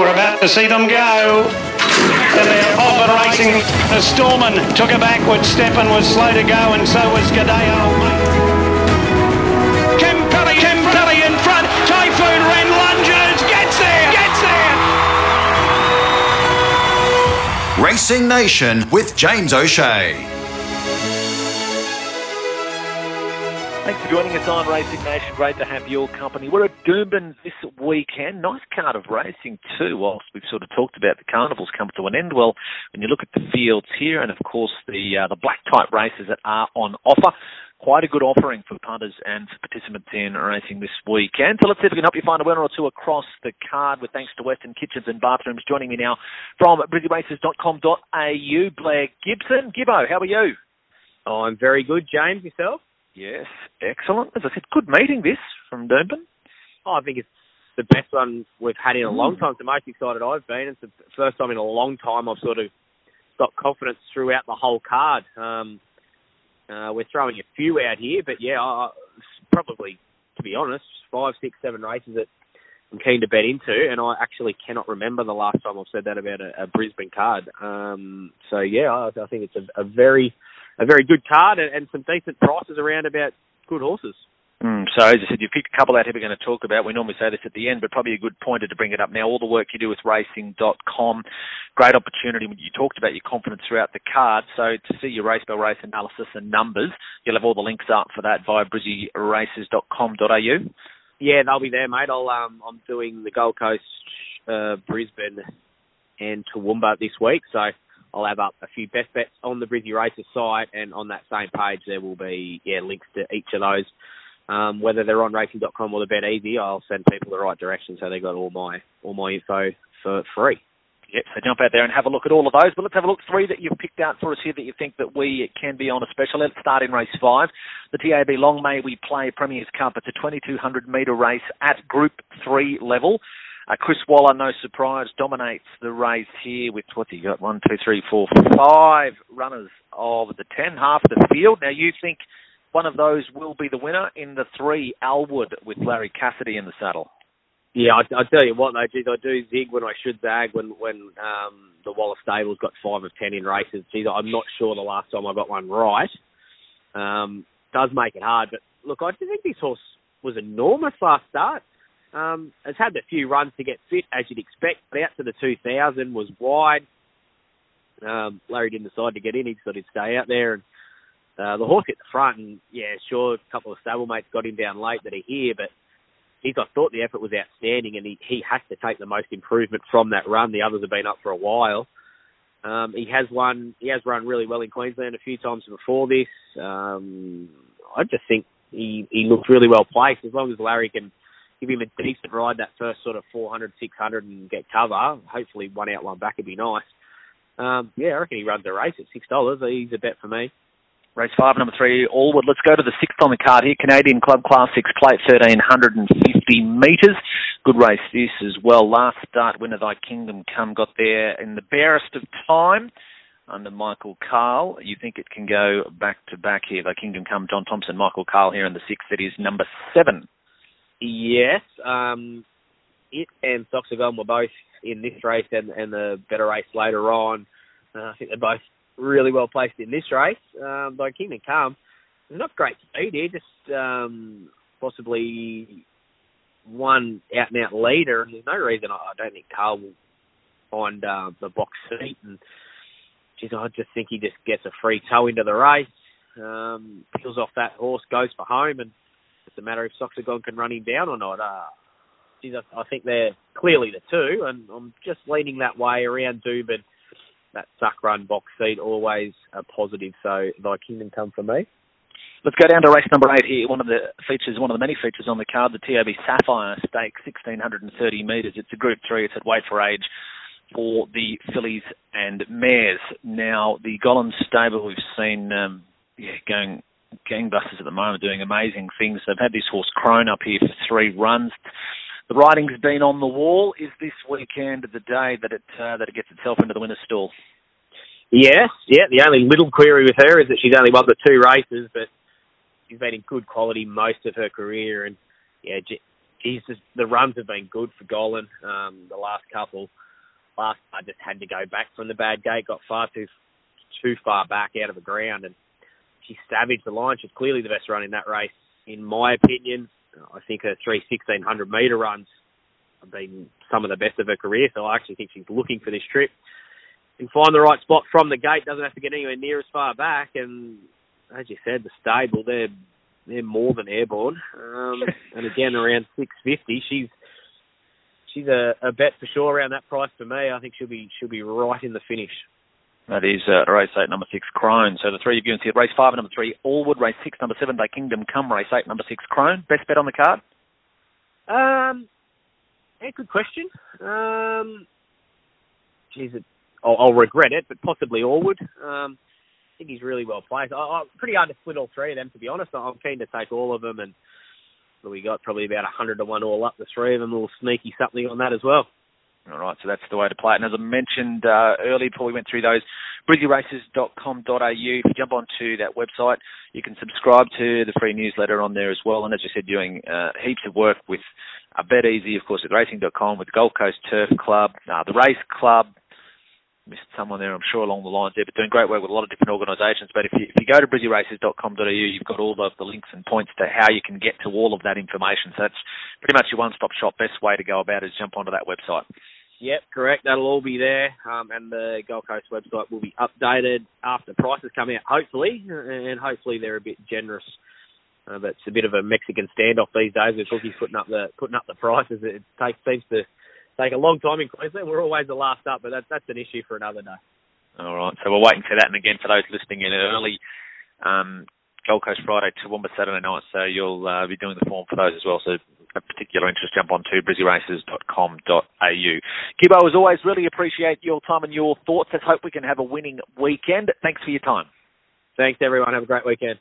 We're about to see them go. And they're racing. Uh, the Storman took a backward step and was slow to go, and so was Gadeo. Kimpelli, Kimpelli in front. Typhoon Ren lunges, gets there, gets there. Racing Nation with James O'Shea. For joining us on Racing Nation. Great to have your company. We're at Doomben this weekend. Nice card of racing too. Whilst we've sort of talked about the carnivals come to an end, well, when you look at the fields here, and of course the uh, the black type races that are on offer, quite a good offering for punters and for participants in racing this weekend. So let's see if we can help you find a winner or two across the card. With thanks to Western Kitchens and Bathrooms. Joining me now from brissyraces.com.au, Blair Gibson. Gibbo, how are you? Oh, I'm very good, James. Yourself? Yes, excellent. As I said, good meeting this from Doomben. Oh, I think it's the best one we've had in a long time. It's the most excited I've been. It's the first time in a long time I've sort of got confidence throughout the whole card. Um, uh, we're throwing a few out here, but yeah, I, probably, to be honest, five, six, seven races that I'm keen to bet into, and I actually cannot remember the last time I've said that about a, a Brisbane card. Um, so yeah, I, I think it's a, a very a very good card and, and some decent prices around about good horses. Mm, so as I said, you've picked a couple out here we're going to talk about. We normally say this at the end, but probably a good pointer to bring it up now. All the work you do with racing.com, great opportunity. When you talked about your confidence throughout the card. So to see your race by race analysis and numbers, you'll have all the links up for that via brissyraces.com.au. Yeah, they'll be there, mate. I'll um, I'm doing the Gold Coast, uh, Brisbane, and Toowoomba this week, so I'll have up a few best bets on the Brissy Races site, and on that same page there will be yeah links to each of those. Um, whether they're on racing.com or the Bet Easy, I'll send people the right direction so they got all my all my info for free. Yep, so jump out there and have a look at all of those. But let's have a look three that you've picked out for us here that you think that we can be on a special. Let's start in race five. The TAB Long May We Play Premier's Cup. It's a 2200 metre race at Group 3 level. Uh, Chris Waller, no surprise, dominates the race here with what's he got? One, two, three, four, five runners of the ten, half the field. Now you think one of those will be the winner in the three, Allwood, with Larry Cassidy in the saddle. Yeah, I, I tell you what though, geez, I do zig when I should zag when when um, the Waller Stable's got five of ten in races. Geez, I'm not sure the last time I got one right. Um, does make it hard, but look, I do think this horse was enormous last start. Um, has had a few runs to get fit, as you'd expect, but out to the 2000 was wide. Um, Larry didn't decide to get in; he thought he'd stay out there. And uh, the horse hit the front, and yeah, sure, a couple of stablemates got him down late that are here, but he's I thought the effort was outstanding, and he he has to take the most improvement from that run. The others have been up for a while. Um, he has won. He has run really well in Queensland a few times before this. Um, I just think he he looks really well placed. As long as Larry can give him a decent ride that first sort of 400, 600 and get cover. Hopefully one out, one back would be nice. Um, yeah, I reckon he runs a race at $6. He's a bet for me. Race five, number three, Allwood. Let's go to the sixth on the card here. Canadian Club Class 6 plate, 1350 metres. Good race this as well. Last start, winner Thy Kingdom Come got there in the barest of time under Michael Cahill. You think it can go back to back here? Thy Kingdom Come, John Thompson, Michael Cahill here in the sixth. That is number seven. Yes, um, it and Soxagon were both in this race and, and the better race later on. Uh, I think they're both really well placed in this race. Um, Thy Kingdom Come, not great speed here, just um, possibly one out and out leader. And there's no reason I, I don't think Cahill will find uh, the box seat. And geez, I just think he just gets a free toe into the race, um, peels off that horse, goes for home, and a matter if Soxagon can run him down or not. Uh, geez, I, I think they're clearly the two, and I'm just leaning that way around Doomben. That suck run box seat always a positive. So Thy Kingdom come for me. Let's go down to race number eight here. One of the features, one of the many features on the card, the TAB Sapphire Stake, 1630 metres. It's a Group Three. It's at weight for age for the fillies and mares. Now the Gollan stable we've seen um, yeah, going gangbusters at the moment, doing amazing things. They've had this horse Crone up here for three runs. The writing's been on the wall. Is this weekend the day that it uh, that it gets itself into the winner's stall? Yes, yeah. The only little query with her is that she's only won the two races, but she's been in good quality most of her career, and yeah, he's just the runs have been good for Gollan. Um, the last couple, last I just had to go back from the bad gate, got far too too far back out of the ground, and she savaged the line. She's clearly the best run in that race, in my opinion. I think her three sixteen hundred metre runs have been some of the best of her career, so I actually think she's looking for this trip. And find the right spot from the gate, doesn't have to get anywhere near as far back, and as you said, the stable, they're they're more than airborne. Um, and again, around six fifty, she's she's a, a bet for sure around that price for me. I think she'll be she'll be right in the finish. That is uh, race eight, number six, Crone. So the three you've given to race five, number three, Allwood, race six, number seven, Thy Kingdom Come, race eight, number six, Crone. Best bet on the card? Um, yeah, good question. Um, geez, it, I'll, I'll regret it, but possibly Allwood. Um, I think he's really well placed. I, I, pretty hard to split all three of them, to be honest. I'm keen to take all of them, and we got probably about a hundred to one all up. The three of them, a little sneaky something on that as well. All right, so that's the way to play it. And as I mentioned uh, earlier before we went through those, brissyraces.com.au. If you jump onto that website, you can subscribe to the free newsletter on there as well. And as you said, doing uh, heaps of work with uh, Bet Easy, of course, with racing.com, with Gold Coast Turf Club, uh, the Race Club, missed someone there, I'm sure, along the lines there, but doing great work with a lot of different organisations. But if you, if you go to brissyraces.com.au, you've got all the, the links and points to how you can get to all of that information. So that's pretty much your one-stop shop. Best way to go about it is jump onto that website. Yep, correct. That'll all be there, um, and the Gold Coast website will be updated after prices come out, hopefully, and hopefully they're a bit generous. Uh, it's a bit of a Mexican standoff these days with bookies putting up the putting up the prices. It takes seems to take a long time in Queensland. We're always the last up, but that's that's an issue for another day. All right, so we're waiting for that. And again, for those listening in early, um, Gold Coast Friday, Toowoomba Saturday night. So you'll uh, be doing the form for those as well. So a particular interest, jump on to brissyraces.com.au. Gibbo, as always, really appreciate your time and your thoughts. Let's hope we can have a winning weekend. Thanks for your time. Thanks, everyone. Have a great weekend.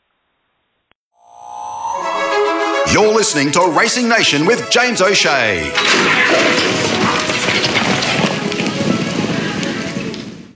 You're listening to Racing Nation with James O'Shea.